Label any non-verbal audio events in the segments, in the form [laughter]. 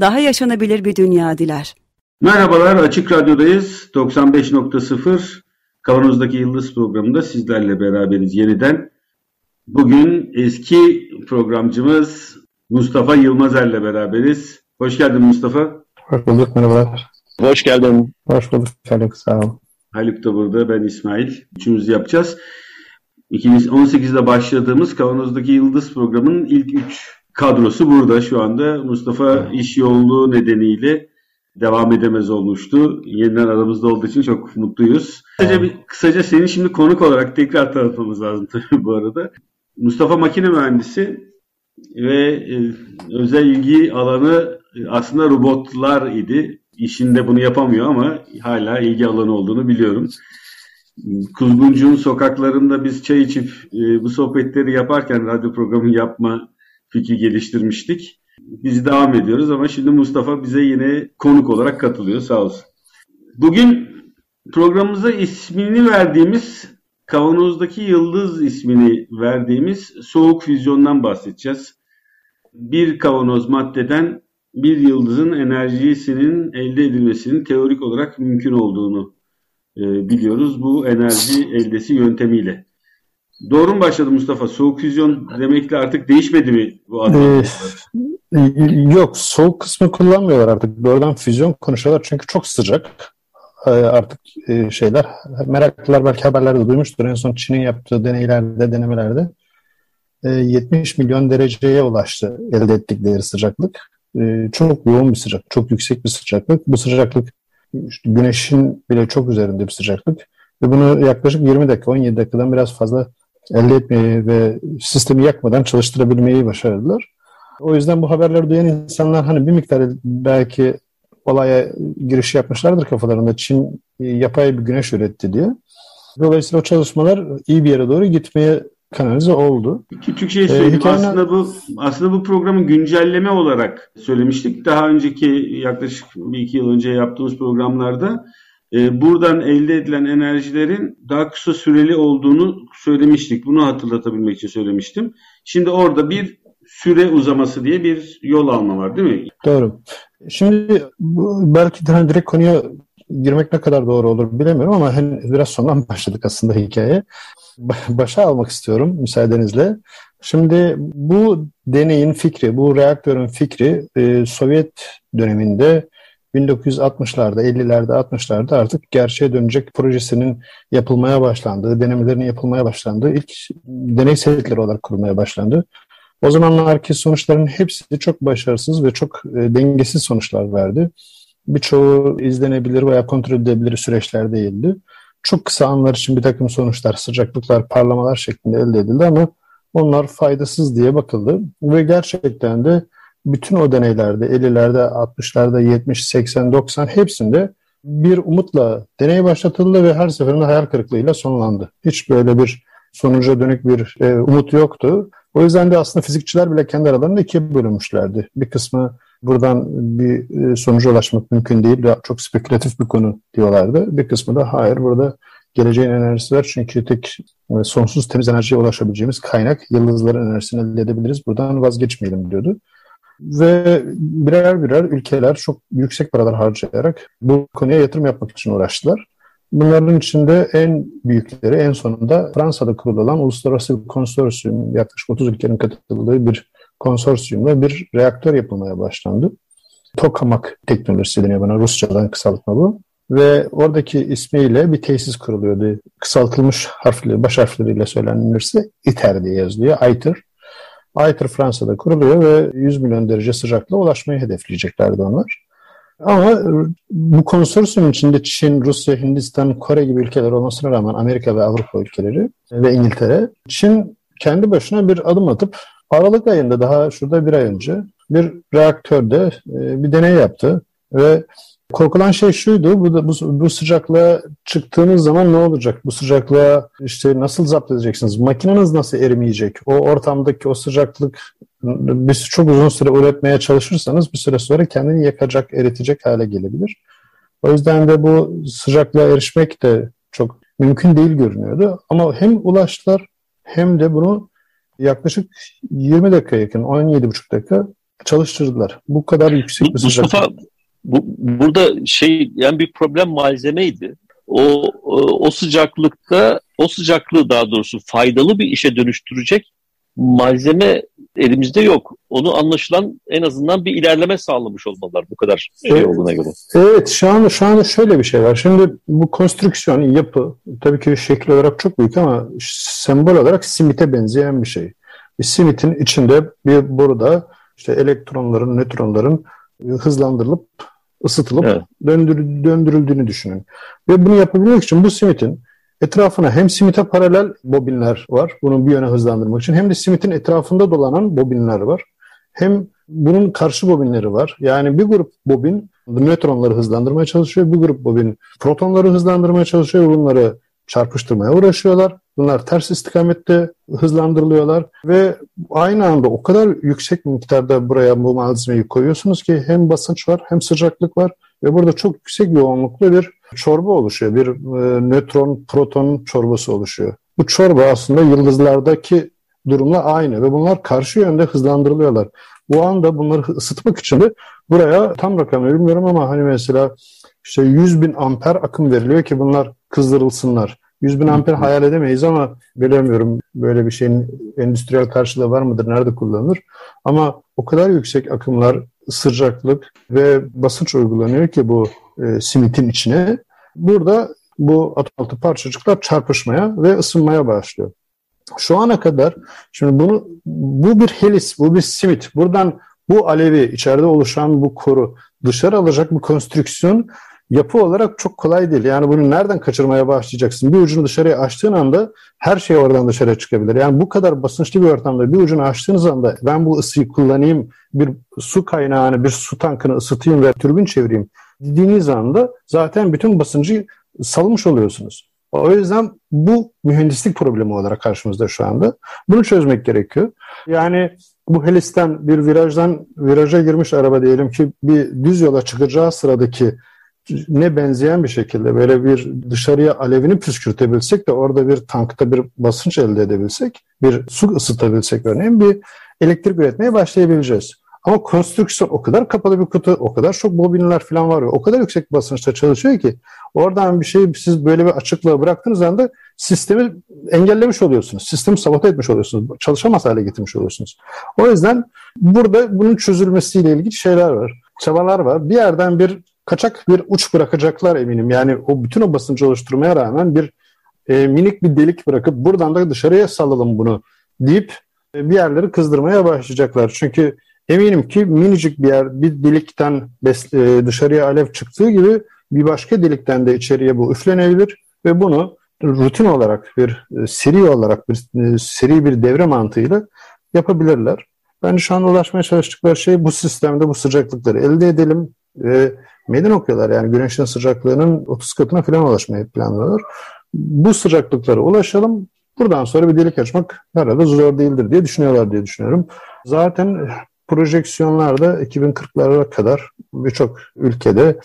daha yaşanabilir bir dünya diler. Merhabalar, Açık Radyo'dayız. 95.0 Kavanoz'daki Yıldız programında sizlerle beraberiz yeniden. Bugün eski programcımız Mustafa Yılmazer'le beraberiz. Hoş geldin Mustafa. Hoş bulduk, merhabalar. Hoş geldin. Hoş bulduk Haluk, sağ ol. Haluk da burada, ben İsmail. Üçümüz yapacağız. 2018'de başladığımız Kavanoz'daki Yıldız programının ilk üç kadrosu burada şu anda. Mustafa iş yoğunluğu nedeniyle devam edemez olmuştu. Yeniden aramızda olduğu için çok mutluyuz. Kısaca, bir, kısaca seni şimdi konuk olarak tekrar tanıtmamız lazım tabii bu arada. Mustafa makine mühendisi ve e, özel ilgi alanı aslında robotlar idi. İşinde bunu yapamıyor ama hala ilgi alanı olduğunu biliyorum. Kuzguncuğun sokaklarında biz çay içip e, bu sohbetleri yaparken radyo programı yapma fikri geliştirmiştik. Biz devam ediyoruz ama şimdi Mustafa bize yine konuk olarak katılıyor sağ olsun. Bugün programımıza ismini verdiğimiz Kavanoz'daki Yıldız ismini verdiğimiz soğuk füzyondan bahsedeceğiz. Bir kavanoz maddeden bir yıldızın enerjisinin elde edilmesinin teorik olarak mümkün olduğunu e, biliyoruz bu enerji eldesi yöntemiyle. Doğru mu başladı Mustafa? Soğuk füzyon demekle artık değişmedi mi bu adı? Ee, yok, soğuk kısmı kullanmıyorlar artık. Doğrudan füzyon konuşuyorlar çünkü çok sıcak. Ee, artık e, şeyler, meraklılar belki haberlerde duymuştur. En son Çin'in yaptığı deneylerde, denemelerde e, 70 milyon dereceye ulaştı elde ettikleri sıcaklık. E, çok yoğun bir sıcak, çok yüksek bir sıcaklık. Bu sıcaklık güneşin bile çok üzerinde bir sıcaklık. Ve bunu yaklaşık 20 dakika, 17 dakikadan biraz fazla elde etmeyi ve sistemi yakmadan çalıştırabilmeyi başardılar. O yüzden bu haberleri duyan insanlar hani bir miktar belki olaya giriş yapmışlardır kafalarında. Çin yapay bir güneş üretti diye. Dolayısıyla o çalışmalar iyi bir yere doğru gitmeye kanalize oldu. Küçük şey söyleyeyim. Ee, hikayenin... Aslında bu aslında bu programı güncelleme olarak söylemiştik. Daha önceki yaklaşık bir iki yıl önce yaptığımız programlarda e, buradan elde edilen enerjilerin daha kısa süreli olduğunu söylemiştik. Bunu hatırlatabilmek için söylemiştim. Şimdi orada bir süre uzaması diye bir yol alma var değil mi? Doğru. Şimdi belki daha direkt konuya girmek ne kadar doğru olur bilemiyorum ama hani biraz sondan [laughs] başladık aslında hikaye. Başa almak istiyorum müsaadenizle. Şimdi bu deneyin fikri, bu reaktörün fikri e, Sovyet döneminde 1960'larda, 50'lerde, 60'larda artık gerçeğe dönecek projesinin yapılmaya başlandığı, denemelerin yapılmaya başlandığı ilk deney setleri olarak kurulmaya başlandı. O zamanlarki sonuçların hepsi çok başarısız ve çok e, dengesiz sonuçlar verdi. Birçoğu izlenebilir veya kontrol edilebilir süreçler değildi. Çok kısa anlar için bir takım sonuçlar, sıcaklıklar, parlamalar şeklinde elde edildi ama onlar faydasız diye bakıldı. Ve gerçekten de bütün o deneylerde 50'lerde, 60'larda, 70, 80, 90 hepsinde bir umutla deney başlatıldı ve her seferinde hayal kırıklığıyla sonlandı. Hiç böyle bir sonuca dönük bir e, umut yoktu. O yüzden de aslında fizikçiler bile kendi aralarında ikiye bölünmüşlerdi. Bir kısmı buradan bir e, sonuca ulaşmak mümkün değil, çok spekülatif bir konu diyorlardı. Bir kısmı da hayır burada geleceğin enerjisi var çünkü tek e, sonsuz temiz enerjiye ulaşabileceğimiz kaynak yıldızların enerjisini elde edebiliriz. Buradan vazgeçmeyelim diyordu. Ve birer birer ülkeler çok yüksek paralar harcayarak bu konuya yatırım yapmak için uğraştılar. Bunların içinde en büyükleri en sonunda Fransa'da kurulan uluslararası bir konsorsiyum, yaklaşık 30 ülkenin katıldığı bir konsorsiyumla bir reaktör yapılmaya başlandı. Tokamak teknolojisi deniyor bana, Rusçadan kısaltma bu. Ve oradaki ismiyle bir tesis kuruluyordu. Kısaltılmış harfleri, baş harfleriyle söylenirse ITER diye yazılıyor. ITER. ITER Fransa'da kuruluyor ve 100 milyon derece sıcaklığa ulaşmayı hedefleyeceklerdi onlar. Ama bu konsorsiyum içinde Çin, Rusya, Hindistan, Kore gibi ülkeler olmasına rağmen Amerika ve Avrupa ülkeleri ve İngiltere, Çin kendi başına bir adım atıp Aralık ayında daha şurada bir ay önce bir reaktörde e, bir deney yaptı ve korkulan şey şuydu, bu, bu, bu sıcaklığa çıktığınız zaman ne olacak? Bu sıcaklığa işte nasıl zapt edeceksiniz? Makineniz nasıl erimeyecek? O ortamdaki o sıcaklık biz çok uzun süre üretmeye çalışırsanız bir süre sonra kendini yakacak, eritecek hale gelebilir. O yüzden de bu sıcaklığa erişmek de çok mümkün değil görünüyordu. Ama hem ulaştılar hem de bunu yaklaşık 20 dakika yakın, 17,5 dakika çalıştırdılar. Bu kadar yüksek bir sıcaklık. Mustafa bu, burada şey yani bir problem malzemeydi. O, o, o sıcaklıkta o sıcaklığı daha doğrusu faydalı bir işe dönüştürecek malzeme elimizde yok. Onu anlaşılan en azından bir ilerleme sağlamış olmalılar bu kadar şey evet, olduğuna göre. Evet şu anda şu anda şöyle bir şey var. Şimdi bu konstrüksiyon, yapı tabii ki şekil olarak çok büyük ama sembol olarak simite benzeyen bir şey. Bir simitin içinde bir burada işte elektronların, nötronların hızlandırılıp ısıtılıp evet. döndür, döndürüldüğünü düşünün. Ve bunu yapabilmek için bu simitin etrafına hem simite paralel bobinler var. Bunun bir yöne hızlandırmak için hem de simitin etrafında dolanan bobinler var. Hem bunun karşı bobinleri var. Yani bir grup bobin nötronları hızlandırmaya çalışıyor. Bir grup bobin protonları hızlandırmaya çalışıyor. Bunları çarpıştırmaya uğraşıyorlar. Bunlar ters istikamette hızlandırılıyorlar ve aynı anda o kadar yüksek miktarda buraya bu malzemeyi koyuyorsunuz ki hem basınç var hem sıcaklık var ve burada çok yüksek yoğunluklu bir çorba oluşuyor. Bir e, nötron proton çorbası oluşuyor. Bu çorba aslında yıldızlardaki durumla aynı ve bunlar karşı yönde hızlandırılıyorlar. Bu anda bunları ısıtmak için de buraya tam rakamı bilmiyorum ama hani mesela işte 100 bin amper akım veriliyor ki bunlar kızdırılsınlar. 100 bin amper hayal edemeyiz ama bilemiyorum böyle bir şeyin endüstriyel karşılığı var mıdır, nerede kullanılır? Ama o kadar yüksek akımlar, sıcaklık ve basınç uygulanıyor ki bu e, simitin içine. Burada bu atom altı parçacıklar çarpışmaya ve ısınmaya başlıyor. Şu ana kadar şimdi bunu bu bir helis, bu bir simit. Buradan bu alevi içeride oluşan bu koru dışarı alacak bu konstrüksiyon yapı olarak çok kolay değil. Yani bunu nereden kaçırmaya başlayacaksın? Bir ucunu dışarıya açtığın anda her şey oradan dışarıya çıkabilir. Yani bu kadar basınçlı bir ortamda bir ucunu açtığınız anda ben bu ısıyı kullanayım, bir su kaynağını, bir su tankını ısıtayım ve türbin çevireyim dediğiniz anda zaten bütün basıncı salmış oluyorsunuz. O yüzden bu mühendislik problemi olarak karşımızda şu anda. Bunu çözmek gerekiyor. Yani bu helisten bir virajdan viraja girmiş araba diyelim ki bir düz yola çıkacağı sıradaki ne benzeyen bir şekilde böyle bir dışarıya alevini püskürtebilsek de orada bir tankta bir basınç elde edebilsek, bir su ısıtabilsek örneğin bir elektrik üretmeye başlayabileceğiz. Ama konstrüksiyon o kadar kapalı bir kutu, o kadar çok bobinler falan var. O kadar yüksek basınçta çalışıyor ki oradan bir şeyi siz böyle bir açıklığa bıraktığınız anda sistemi engellemiş oluyorsunuz. Sistemi sabote etmiş oluyorsunuz. Çalışamaz hale getirmiş oluyorsunuz. O yüzden burada bunun çözülmesiyle ilgili şeyler var. Çabalar var. Bir yerden bir kaçak bir uç bırakacaklar eminim. Yani o bütün o basıncı oluşturmaya rağmen bir e, minik bir delik bırakıp buradan da dışarıya salalım bunu deyip e, bir yerleri kızdırmaya başlayacaklar. Çünkü eminim ki minicik bir yer bir delikten bes, e, dışarıya alev çıktığı gibi bir başka delikten de içeriye bu üflenebilir ve bunu rutin olarak bir e, seri olarak bir e, seri bir devre mantığıyla yapabilirler. Bence şu an ulaşmaya çalıştıkları şey bu sistemde bu sıcaklıkları elde edelim ve meydan okuyorlar. Yani güneşin sıcaklığının 30 katına falan ulaşmayı planlıyorlar. Bu sıcaklıklara ulaşalım. Buradan sonra bir delik açmak herhalde zor değildir diye düşünüyorlar diye düşünüyorum. Zaten projeksiyonlarda 2040'lara kadar birçok ülkede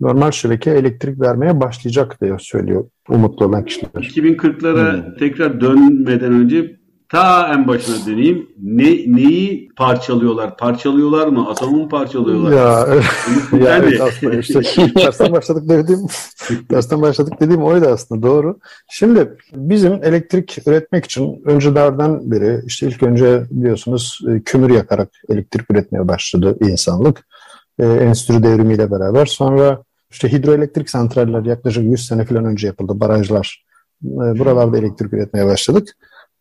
normal şebeke elektrik vermeye başlayacak diye söylüyor umutlu olan kişiler. 2040'lara hmm. tekrar dönmeden önce Ta en başına döneyim. Ne, neyi parçalıyorlar? Parçalıyorlar mı? Atomu mu parçalıyorlar? Ya, [laughs] [laughs] ya evet [laughs] aslında işte dersten başladık dediğim dersten başladık dediğim oydu aslında doğru. Şimdi bizim elektrik üretmek için öncelerden beri işte ilk önce biliyorsunuz e, kömür yakarak elektrik üretmeye başladı insanlık. E, endüstri devrimiyle beraber. Sonra işte hidroelektrik santraller yaklaşık 100 sene falan önce yapıldı. Barajlar. E, buralarda elektrik üretmeye başladık.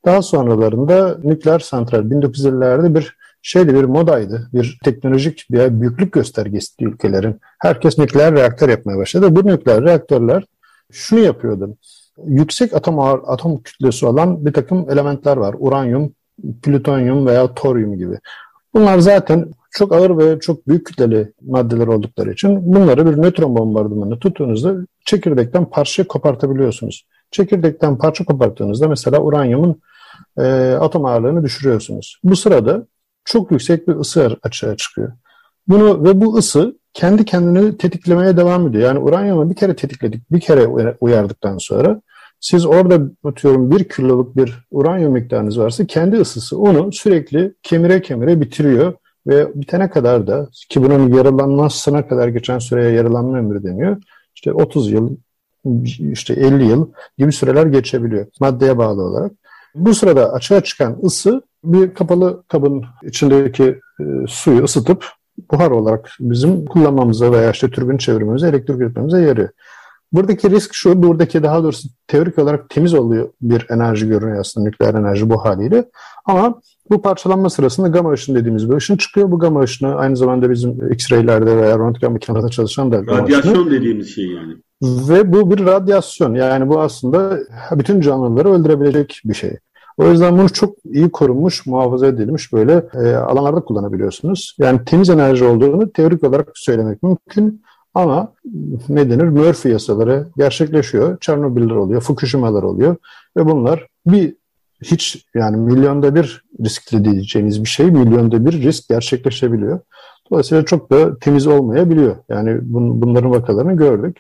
Daha sonralarında nükleer santral 1950'lerde bir şeydi bir modaydı. Bir teknolojik bir büyüklük göstergesi ülkelerin. Herkes nükleer reaktör yapmaya başladı. Bu nükleer reaktörler şunu yapıyordu. Yüksek atom ağır, atom kütlesi olan bir takım elementler var. Uranyum, plütonyum veya toryum gibi. Bunlar zaten çok ağır ve çok büyük kütleli maddeler oldukları için bunları bir nötron bombardımanı tuttuğunuzda çekirdekten parça kopartabiliyorsunuz. Çekirdekten parça koparttığınızda mesela uranyumun e, atom ağırlığını düşürüyorsunuz. Bu sırada çok yüksek bir ısı açığa çıkıyor. Bunu ve bu ısı kendi kendini tetiklemeye devam ediyor. Yani uranyumu bir kere tetikledik, bir kere uyardıktan sonra siz orada atıyorum bir kiloluk bir uranyum miktarınız varsa kendi ısısı onu sürekli kemire kemire bitiriyor ve bitene kadar da ki bunun yarılanmasına kadar geçen süreye yarılanma ömrü deniyor. İşte 30 yıl, işte 50 yıl gibi süreler geçebiliyor maddeye bağlı olarak. Bu sırada açığa çıkan ısı bir kapalı kabın içindeki e, suyu ısıtıp buhar olarak bizim kullanmamıza veya işte türbin çevirmemize, elektrik üretmemize yarıyor. Buradaki risk şu, buradaki daha doğrusu teorik olarak temiz oluyor bir enerji görünüyor aslında nükleer enerji bu haliyle. Ama bu parçalanma sırasında gamma ışın dediğimiz bir ışın çıkıyor. Bu gamma ışını aynı zamanda bizim X-ray'lerde veya röntgen makinelerinde çalışan da gamma Radyasyon ışını. dediğimiz şey yani. Ve bu bir radyasyon. Yani bu aslında bütün canlıları öldürebilecek bir şey. O yüzden bunu çok iyi korunmuş, muhafaza edilmiş böyle e, alanlarda kullanabiliyorsunuz. Yani temiz enerji olduğunu teorik olarak söylemek mümkün. Ama ne denir? Murphy yasaları gerçekleşiyor. Çernobil'ler oluyor, Fukushima'lar oluyor ve bunlar bir hiç yani milyonda bir riskli diyeceğiniz bir şey milyonda bir risk gerçekleşebiliyor. Dolayısıyla çok da temiz olmayabiliyor. Yani bun, bunların vakalarını gördük.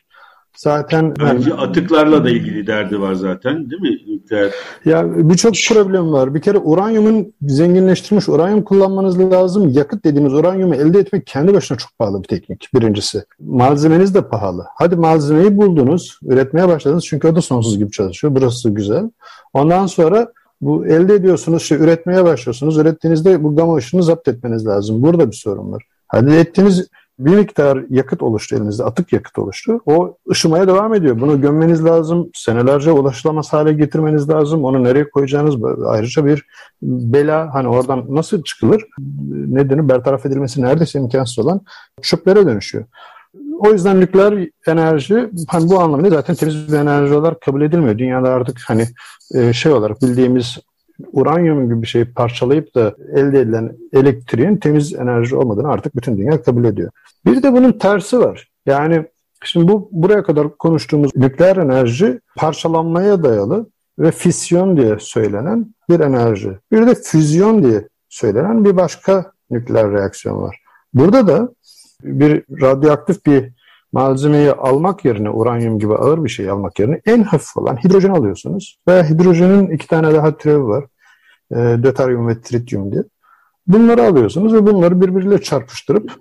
Zaten bence yani, atıklarla da ilgili derdi var zaten değil mi? Nükleer. Ya birçok problem var. Bir kere uranyumun zenginleştirilmiş uranyum kullanmanız lazım. Yakıt dediğimiz uranyumu elde etmek kendi başına çok pahalı bir teknik birincisi. Malzemeniz de pahalı. Hadi malzemeyi buldunuz, üretmeye başladınız çünkü o da sonsuz gibi çalışıyor. Burası güzel. Ondan sonra bu elde ediyorsunuz, şey, üretmeye başlıyorsunuz. Ürettiğinizde bu gama ışını zapt etmeniz lazım. Burada bir sorun var. Hadi ettiğiniz bir miktar yakıt oluştu elinizde, atık yakıt oluştu. O ışımaya devam ediyor. Bunu gömmeniz lazım, senelerce ulaşılamaz hale getirmeniz lazım. Onu nereye koyacağınız ayrıca bir bela. Hani oradan nasıl çıkılır? Nedeni bertaraf edilmesi neredeyse imkansız olan çöplere dönüşüyor. O yüzden nükleer enerji hani bu anlamda zaten temiz bir enerji olarak kabul edilmiyor. Dünyada artık hani e, şey olarak bildiğimiz uranyum gibi bir şeyi parçalayıp da elde edilen elektriğin temiz enerji olmadığını artık bütün dünya kabul ediyor. Bir de bunun tersi var. Yani şimdi bu buraya kadar konuştuğumuz nükleer enerji parçalanmaya dayalı ve fisyon diye söylenen bir enerji. Bir de füzyon diye söylenen bir başka nükleer reaksiyon var. Burada da bir radyoaktif bir malzemeyi almak yerine uranyum gibi ağır bir şey almak yerine en hafif olan hidrojen alıyorsunuz. Ve hidrojenin iki tane daha türevi var. E, döteryum ve trityum diye. Bunları alıyorsunuz ve bunları birbiriyle çarpıştırıp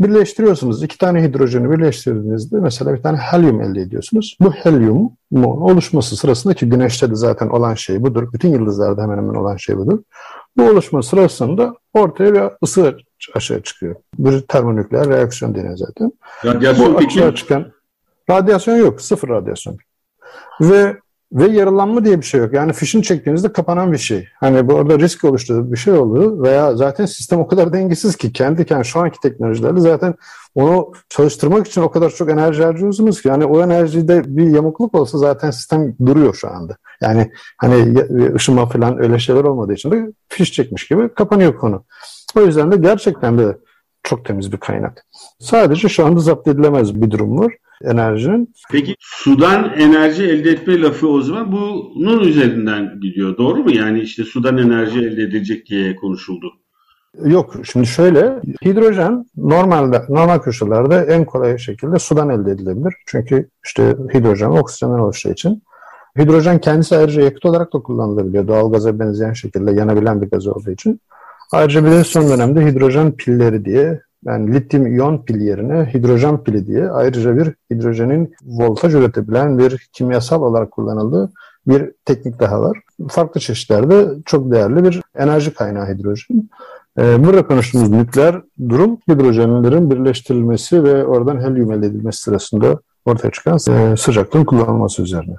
birleştiriyorsunuz. İki tane hidrojeni birleştirdiğinizde mesela bir tane helyum elde ediyorsunuz. Bu helyum oluşması sırasında ki güneşte de zaten olan şey budur. Bütün yıldızlarda hemen hemen olan şey budur. Bu oluşma sırasında ortaya bir ısı aşağı çıkıyor. Bir termonükleer reaksiyon deniyor zaten. Radyasyon Bu peki? çıkan radyasyon yok. Sıfır radyasyon. Ve ve yaralanma diye bir şey yok. Yani fişini çektiğinizde kapanan bir şey. Hani bu arada risk oluşturduğu bir şey oluyor veya zaten sistem o kadar dengesiz ki kendi kendi şu anki teknolojilerle zaten onu çalıştırmak için o kadar çok enerji harcıyorsunuz ki yani o enerjide bir yamukluk olsa zaten sistem duruyor şu anda. Yani hani ışınma falan öyle şeyler olmadığı için de fiş çekmiş gibi kapanıyor konu. O yüzden de gerçekten de çok temiz bir kaynak. Sadece şu anda zapt edilemez bir durum var enerjinin. Peki sudan enerji elde etme lafı o zaman bunun üzerinden gidiyor. Doğru mu? Yani işte sudan enerji elde edilecek diye konuşuldu. Yok şimdi şöyle hidrojen normalde normal koşullarda en kolay şekilde sudan elde edilebilir. Çünkü işte hidrojen oksijenden oluştuğu için. Hidrojen kendisi ayrıca yakıt olarak da kullanılabiliyor. Doğal gaza benzeyen şekilde yanabilen bir gaz olduğu için. Ayrıca bir de son dönemde hidrojen pilleri diye yani lityum iyon pil yerine hidrojen pili diye ayrıca bir hidrojenin voltaj üretebilen bir kimyasal olarak kullanıldığı bir teknik daha var. Farklı çeşitlerde çok değerli bir enerji kaynağı hidrojen. Ee, burada konuştuğumuz nükleer durum hidrojenlerin birleştirilmesi ve oradan helyum elde edilmesi sırasında ortaya çıkan e, sıcaklığın kullanılması üzerine.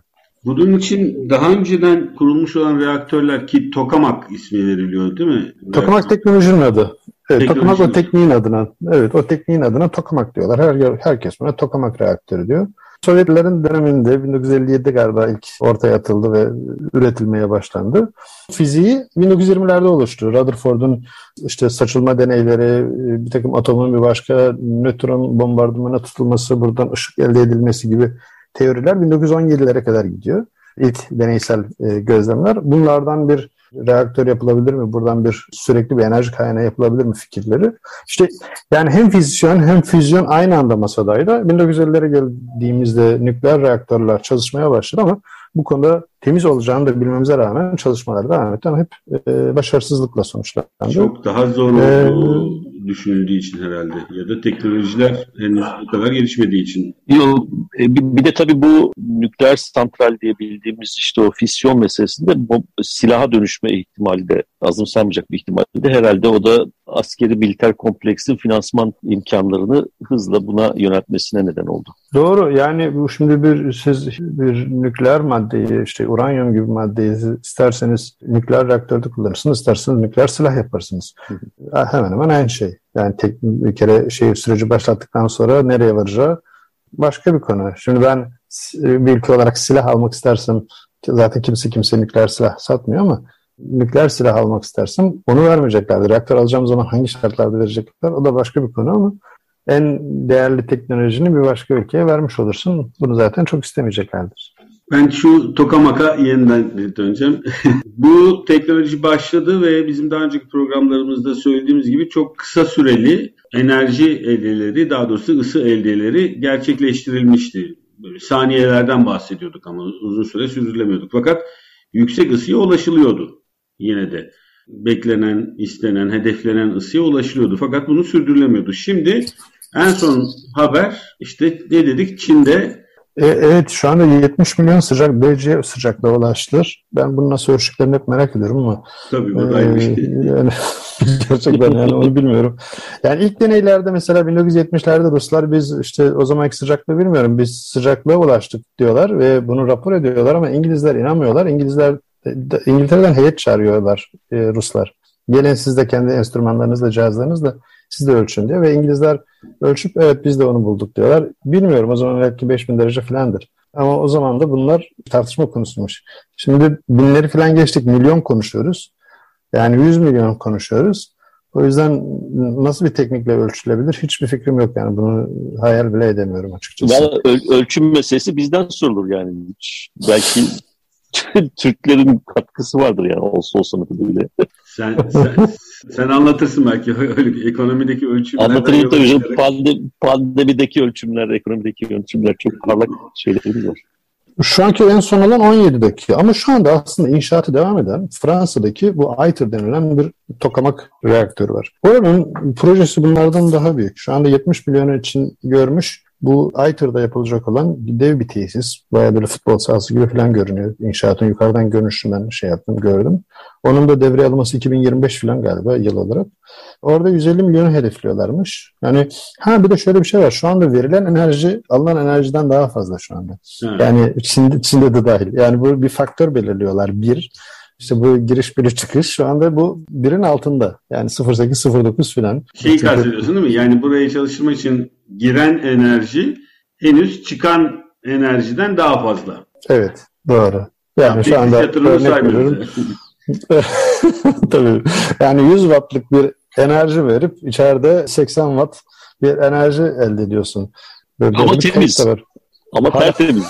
Bunun için daha önceden kurulmuş olan reaktörler ki Tokamak ismi veriliyor değil mi? Tokamak teknolojinin adı. Evet, tokamak o tekniğin adına. Evet, o tekniğin adına tokamak diyorlar. Her herkes buna tokamak reaktörü diyor. Sovyetlerin döneminde 1957'de galiba ilk ortaya atıldı ve üretilmeye başlandı. Fiziği 1920'lerde oluştu. Rutherford'un işte saçılma deneyleri, bir takım atomun bir başka nötron bombardımana tutulması, buradan ışık elde edilmesi gibi teoriler 1917'lere kadar gidiyor. İlk deneysel e, gözlemler. Bunlardan bir reaktör yapılabilir mi? Buradan bir sürekli bir enerji kaynağı yapılabilir mi fikirleri? İşte yani hem fizisyon hem füzyon aynı anda masadaydı. 1950'lere geldiğimizde nükleer reaktörler çalışmaya başladı ama bu konuda temiz olacağını da bilmemize rağmen çalışmalar devam etti ama hep e, başarısızlıkla sonuçlandı. Çok daha zor olduğu ee, düşünüldüğü için herhalde ya da teknolojiler henüz bu kadar gelişmediği için. Yok, e, bir de tabii bu nükleer santral diye bildiğimiz işte o fisyon meselesinde silaha dönüşme ihtimali de azımsanmayacak bir ihtimal de herhalde o da askeri militer kompleksin finansman imkanlarını hızla buna yöneltmesine neden oldu. Doğru yani bu şimdi bir siz bir nükleer maddeyi işte uranyum gibi maddeyi isterseniz nükleer reaktörde kullanırsınız isterseniz nükleer silah yaparsınız. Hemen hemen aynı şey. Yani tek, bir kere şey süreci başlattıktan sonra nereye varacağı başka bir konu. Şimdi ben bir ülke olarak silah almak istersem zaten kimse kimse nükleer silah satmıyor ama nükleer silah almak istersem onu vermeyeceklerdir. Reaktör alacağım zaman hangi şartlarda verecekler o da başka bir konu ama en değerli teknolojini bir başka ülkeye vermiş olursun. Bunu zaten çok istemeyeceklerdir. Ben şu tokamaka yeniden döneceğim. [laughs] Bu teknoloji başladı ve bizim daha önceki programlarımızda söylediğimiz gibi çok kısa süreli enerji eldeleri, daha doğrusu ısı eldeleri gerçekleştirilmişti. Böyle saniyelerden bahsediyorduk ama uzun süre sürdürülemiyorduk. Fakat yüksek ısıya ulaşılıyordu yine de. Beklenen, istenen, hedeflenen ısıya ulaşılıyordu. Fakat bunu sürdürülemiyordu. Şimdi en son haber işte ne dedik Çin'de e, evet şu anda 70 milyon sıcak derece sıcaklığa ulaştılar. Ben bunu nasıl ölçtüklerini hep merak ediyorum ama. Tabii bu da ee, yani, [laughs] gerçekten yani onu bilmiyorum. Yani ilk deneylerde mesela 1970'lerde Ruslar biz işte o zamanki sıcaklığı bilmiyorum biz sıcaklığa ulaştık diyorlar ve bunu rapor ediyorlar ama İngilizler inanmıyorlar. İngilizler İngiltere'den heyet çağırıyorlar e, Ruslar. Gelin siz de kendi enstrümanlarınızla, cihazlarınızla siz de ölçün diyor ve İngilizler ölçüp evet biz de onu bulduk diyorlar. Bilmiyorum o zaman belki 5000 derece falandır. Ama o zaman da bunlar tartışma konusuymuş. Şimdi binleri falan geçtik, milyon konuşuyoruz. Yani 100 milyon konuşuyoruz. O yüzden nasıl bir teknikle ölçülebilir hiçbir fikrim yok yani bunu hayal bile edemiyorum açıkçası. Ya öl- ölçüm meselesi bizden sorulur yani. Belki Türklerin katkısı vardır yani olsa olsa bile. Sen, sen, sen anlatırsın belki öyle ekonomideki ölçümler. Anlatırım tabii. Pandemi, pandemideki ölçümler, ekonomideki ölçümler çok parlak şeyler var. Şu anki en son olan 17'deki ama şu anda aslında inşaatı devam eden Fransa'daki bu ITER denilen bir tokamak reaktörü var. Oranın projesi bunlardan daha büyük. Şu anda 70 milyon için görmüş bu ITER'da yapılacak olan dev bir tesis. Baya böyle futbol sahası gibi falan görünüyor. İnşaatın yukarıdan görünüşünden şey yaptım, gördüm. Onun da devreye alması 2025 falan galiba yıl olarak. Orada 150 milyonu hedefliyorlarmış. Yani ha bir de şöyle bir şey var. Şu anda verilen enerji alınan enerjiden daha fazla şu anda. Hı. Yani Çin'de, Çin'de de dahil. Yani bu bir faktör belirliyorlar. Bir, işte bu giriş bir çıkış şu anda bu birin altında. Yani 08-09 falan. Şeyi kastediyorsun değil mi? Yani buraya çalışma için giren enerji henüz çıkan enerjiden daha fazla. Evet doğru. Yani ya, şu anda örnek veriyorum. [laughs] Tabii. Yani 100 wattlık bir enerji verip içeride 80 watt bir enerji elde ediyorsun. Böyle Ama temiz. Ama tertemiz.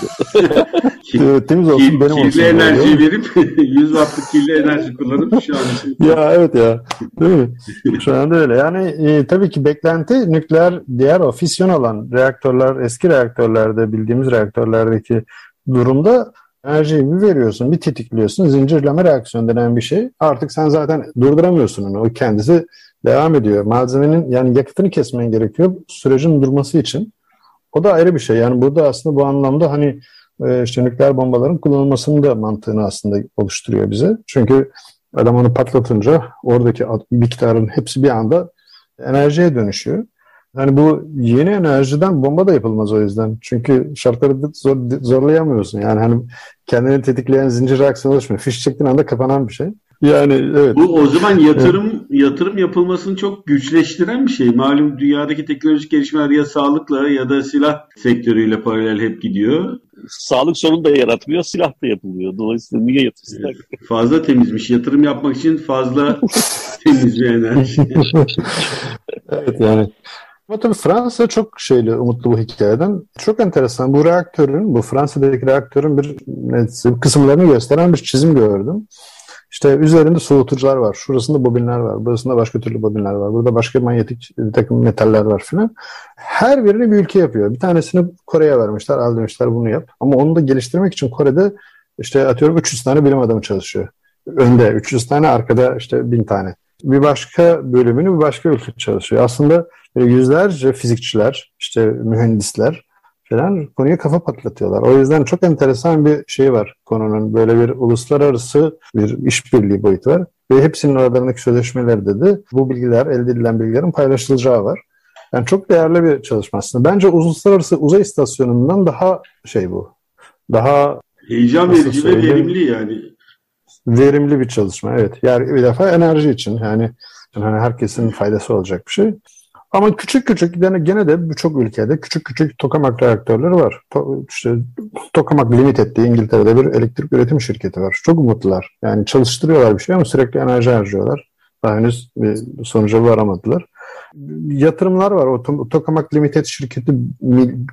[laughs] temiz olsun benim olsun. Kirli enerji verip [laughs] 100 wattlık kirli enerji kullanıp şu an için. [laughs] ya evet ya. Değil mi? Şu anda öyle. Yani e, tabii ki beklenti nükleer diğer o fisyon olan reaktörler, eski reaktörlerde bildiğimiz reaktörlerdeki durumda enerjiyi bir veriyorsun, bir tetikliyorsun. Zincirleme reaksiyon denen bir şey. Artık sen zaten durduramıyorsun onu. O kendisi devam ediyor. Malzemenin yani yakıtını kesmen gerekiyor sürecin durması için. O da ayrı bir şey. Yani burada aslında bu anlamda hani e, işte nükleer bombaların kullanılmasının da mantığını aslında oluşturuyor bize. Çünkü adam onu patlatınca oradaki miktarın hepsi bir anda enerjiye dönüşüyor. Yani bu yeni enerjiden bomba da yapılmaz o yüzden. Çünkü şartları zor, zorlayamıyorsun. Yani hani kendini tetikleyen zincir reaksiyon oluşmuyor. Fiş çektiğin anda kapanan bir şey. Yani evet. Bu o zaman yatırım evet. yatırım yapılmasını çok güçleştiren bir şey. Malum dünyadaki teknolojik gelişmeler ya sağlıkla ya da silah sektörüyle paralel hep gidiyor. Sağlık sorunu da yaratmıyor, silah da yapılıyor. Dolayısıyla niye yatırsınlar? Evet. Fazla temizmiş. Yatırım yapmak için fazla [laughs] temiz bir enerji. evet yani. Ama tabii Fransa çok şeyli, umutlu bu hikayeden. Çok enteresan. Bu reaktörün, bu Fransa'daki reaktörün bir kısımlarını gösteren bir çizim gördüm. İşte üzerinde soğutucular var. Şurasında bobinler var. Burasında başka türlü bobinler var. Burada başka manyetik bir takım metaller var filan. Her birini bir ülke yapıyor. Bir tanesini Kore'ye vermişler. Al demişler bunu yap. Ama onu da geliştirmek için Kore'de işte atıyorum 300 tane bilim adamı çalışıyor. Önde 300 tane arkada işte 1000 tane. Bir başka bölümünü bir başka ülke çalışıyor. Aslında yüzlerce fizikçiler, işte mühendisler falan konuya kafa patlatıyorlar. O yüzden çok enteresan bir şey var konunun. Böyle bir uluslararası bir işbirliği boyutu var. Ve hepsinin aralarındaki sözleşmelerde de bu bilgiler, elde edilen bilgilerin paylaşılacağı var. Yani çok değerli bir çalışma aslında. Bence uluslararası uzay istasyonundan daha şey bu. Daha heyecan verici ve verimli yani. Verimli bir çalışma evet. Yani bir defa enerji için yani, yani herkesin faydası olacak bir şey. Ama küçük küçük gene, gene de birçok ülkede küçük küçük tokamak reaktörleri var. To, işte Tokamak Limited diye İngiltere'de bir elektrik üretim şirketi var. Çok umutlular. Yani çalıştırıyorlar bir şey ama sürekli enerji harcıyorlar. Daha henüz bir sonuca varamadılar. Yatırımlar var. O Tokamak Limited şirketi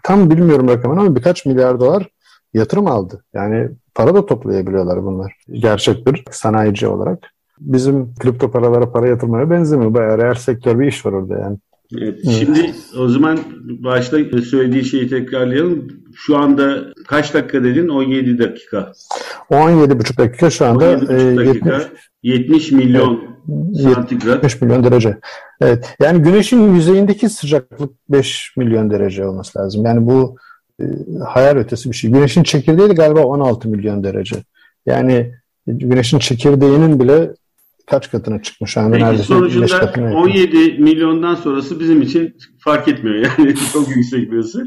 tam bilmiyorum rakamını ama birkaç milyar dolar yatırım aldı. Yani para da toplayabiliyorlar bunlar. Gerçek bir sanayici olarak. Bizim kripto paralara para yatırmaya benzemiyor. Bayağı her sektör bir iş var orada yani. Evet, şimdi o zaman başta söylediği şeyi tekrarlayalım. Şu anda kaç dakika dedin? 17 dakika. 17,5 dakika şu anda. 17,5 dakika. 70, 70 milyon evet, santigrat. 70 milyon derece. Evet. Yani güneşin yüzeyindeki sıcaklık 5 milyon derece olması lazım. Yani bu e, hayal ötesi bir şey. Güneşin çekirdeği de galiba 16 milyon derece. Yani güneşin çekirdeğinin bile kaç katına çıkmış? Yani Peki neredeyse sonucunda 17 milyondan sonrası bizim için fark etmiyor yani [laughs] çok yüksek bir ısı.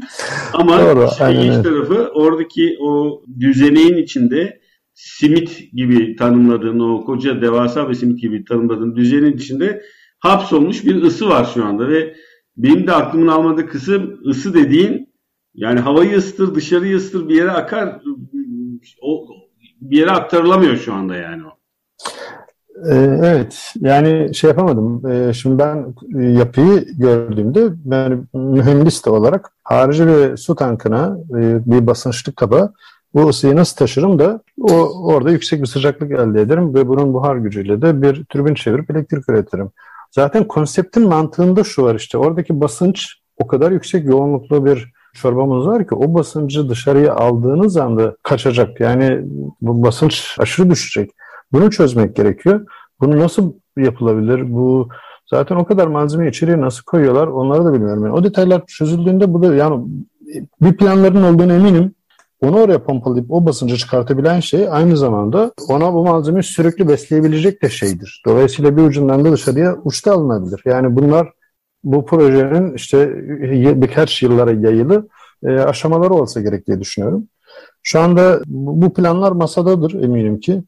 Ama Doğru, ilginç tarafı oradaki o düzeneğin içinde simit gibi tanımladığın o koca devasa bir simit gibi tanımladığın düzenin içinde hapsolmuş bir ısı var şu anda ve benim de aklımın almadığı kısım ısı dediğin yani havayı ısıtır dışarıyı ısıtır bir yere akar o bir yere aktarılamıyor şu anda yani o. Ee, evet, yani şey yapamadım. Ee, şimdi ben e, yapıyı gördüğümde ben mühendis de olarak harici bir su tankına e, bir basınçlı kaba bu ısıyı nasıl taşırım da o orada yüksek bir sıcaklık elde ederim ve bunun buhar gücüyle de bir türbin çevirip elektrik üretirim. Zaten konseptin mantığında şu var işte oradaki basınç o kadar yüksek yoğunluklu bir çorbamız var ki o basıncı dışarıya aldığınız anda kaçacak. Yani bu basınç aşırı düşecek. Bunu çözmek gerekiyor. Bunu nasıl yapılabilir? Bu zaten o kadar malzeme içeriye nasıl koyuyorlar onları da bilmiyorum. Yani o detaylar çözüldüğünde bu da yani bir planların olduğunu eminim. Onu oraya pompalayıp o basıncı çıkartabilen şey aynı zamanda ona bu malzemeyi sürekli besleyebilecek de şeydir. Dolayısıyla bir ucundan da dışarıya uçta alınabilir. Yani bunlar bu projenin işte birkaç yıllara yayılı e, aşamaları olsa gerek diye düşünüyorum. Şu anda bu planlar masadadır eminim ki.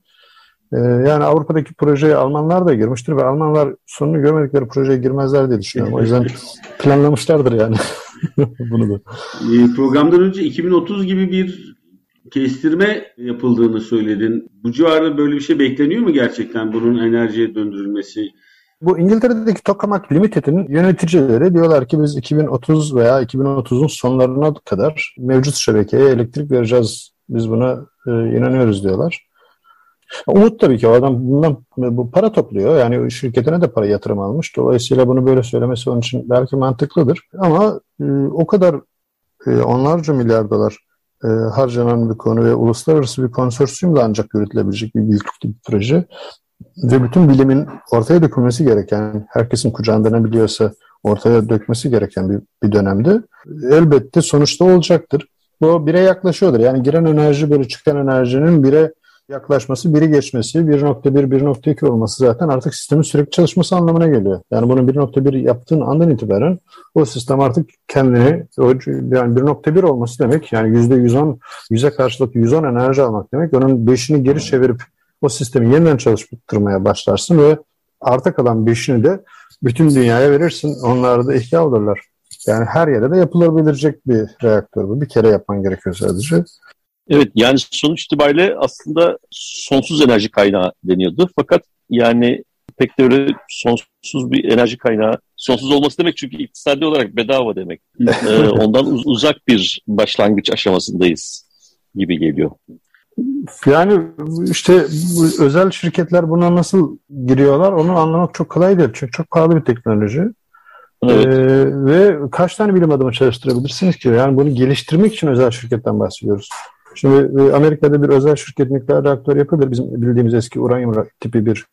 Ee, yani Avrupa'daki projeye Almanlar da girmiştir ve Almanlar sonunu görmedikleri projeye girmezler diye düşünüyorum. O yüzden [laughs] planlamışlardır yani [laughs] bunu da. Ee, programdan önce 2030 gibi bir kestirme yapıldığını söyledin. Bu civarda böyle bir şey bekleniyor mu gerçekten bunun enerjiye döndürülmesi? Bu İngiltere'deki Tokamak Limited'in yöneticileri diyorlar ki biz 2030 veya 2030'un sonlarına kadar mevcut şebekeye elektrik vereceğiz. Biz buna e, inanıyoruz diyorlar. Umut tabii ki o adam bundan bu para topluyor. Yani şirketine de para yatırım almış. Dolayısıyla bunu böyle söylemesi onun için belki mantıklıdır. Ama e, o kadar e, onlarca milyar dolar e, harcanan bir konu ve uluslararası bir konsorsiyumla ancak yürütülebilecek bir büyüklükte bir proje ve bütün bilimin ortaya dökülmesi gereken, herkesin kucağında ne biliyorsa ortaya dökmesi gereken bir, bir dönemde elbette sonuçta olacaktır. Bu bire yaklaşıyordur. Yani giren enerji böyle çıkan enerjinin bire yaklaşması, biri geçmesi, 1.1, 1.2 olması zaten artık sistemin sürekli çalışması anlamına geliyor. Yani bunu 1.1 yaptığın andan itibaren o sistem artık kendini, yani 1.1 olması demek yani %110, yüze karşılık 110 enerji almak demek. Onun 5'ini geri çevirip o sistemi yeniden çalıştırmaya başlarsın ve arta kalan beşini de bütün dünyaya verirsin. Onlar da ihya olurlar. Yani her yere de yapılabilecek bir reaktör bu. Bir kere yapman gerekiyor sadece. Evet yani sonuç itibariyle aslında sonsuz enerji kaynağı deniyordu. Fakat yani pek de öyle sonsuz bir enerji kaynağı. Sonsuz olması demek çünkü iktisadi olarak bedava demek. ee, ondan uz- uzak bir başlangıç aşamasındayız gibi geliyor. Yani işte özel şirketler buna nasıl giriyorlar onu anlamak çok kolay değil. Çünkü çok pahalı bir teknoloji. Evet. Ee, ve kaç tane bilim adamı çalıştırabilirsiniz ki? Yani bunu geliştirmek için özel şirketten bahsediyoruz. Şimdi e, Amerika'da bir özel şirket nükleer reaktör yapabilir. Bizim bildiğimiz eski uranyum ra- tipi bir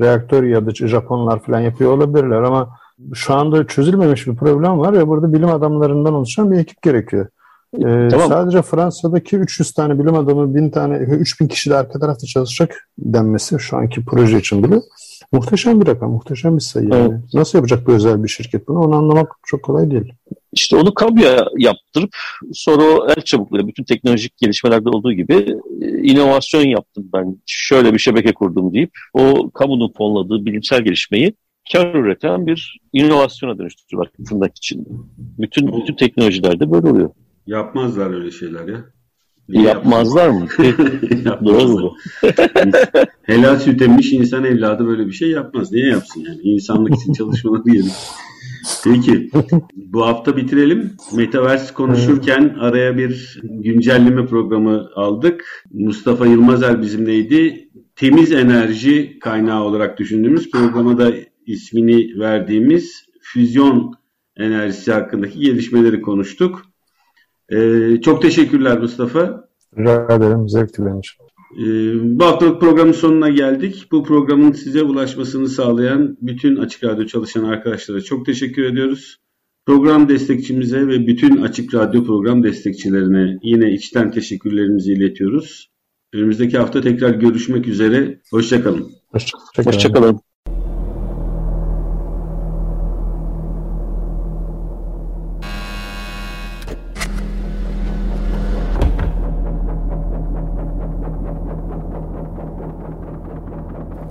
reaktör ya da Japonlar falan yapıyor olabilirler ama şu anda çözülmemiş bir problem var ve burada bilim adamlarından oluşan bir ekip gerekiyor. Ee, Tamam. Sadece Fransa'daki 300 tane bilim adamı, 1000 tane, 3000 kişi de arka tarafta çalışacak denmesi şu anki proje için bile muhteşem bir rakam, muhteşem bir sayı. Yani. Evet. Nasıl yapacak bu özel bir şirket bunu? Onu anlamak çok kolay değil. İşte onu kamuya yaptırıp sonra o el çabukluğuyla bütün teknolojik gelişmelerde olduğu gibi e, inovasyon yaptım ben. Şöyle bir şebeke kurdum deyip o kamunun fonladığı bilimsel gelişmeyi kar üreten bir inovasyona dönüştürüyorlar tırnak içinde. Bütün, bütün teknolojilerde böyle oluyor. Yapmazlar öyle şeyler ya. Yapmazlar mı? [laughs] Doğru mu? Helal süt emmiş insan evladı böyle bir şey yapmaz. Niye yapsın yani? İnsanlık için çalışmaları diyelim. Peki. [laughs] Bu hafta bitirelim. Metaverse konuşurken araya bir güncelleme programı aldık. Mustafa Yılmazer bizimleydi. Temiz enerji kaynağı olarak düşündüğümüz programa da ismini verdiğimiz füzyon enerjisi hakkındaki gelişmeleri konuştuk. Ee, çok teşekkürler Mustafa. Rica ederim, için. Ee, bu haftalık programın sonuna geldik. Bu programın size ulaşmasını sağlayan bütün Açık Radyo çalışan arkadaşlara çok teşekkür ediyoruz. Program destekçimize ve bütün Açık Radyo program destekçilerine yine içten teşekkürlerimizi iletiyoruz. Önümüzdeki hafta tekrar görüşmek üzere. Hoşçakalın. Hoşçakalın. Hoşçakalın.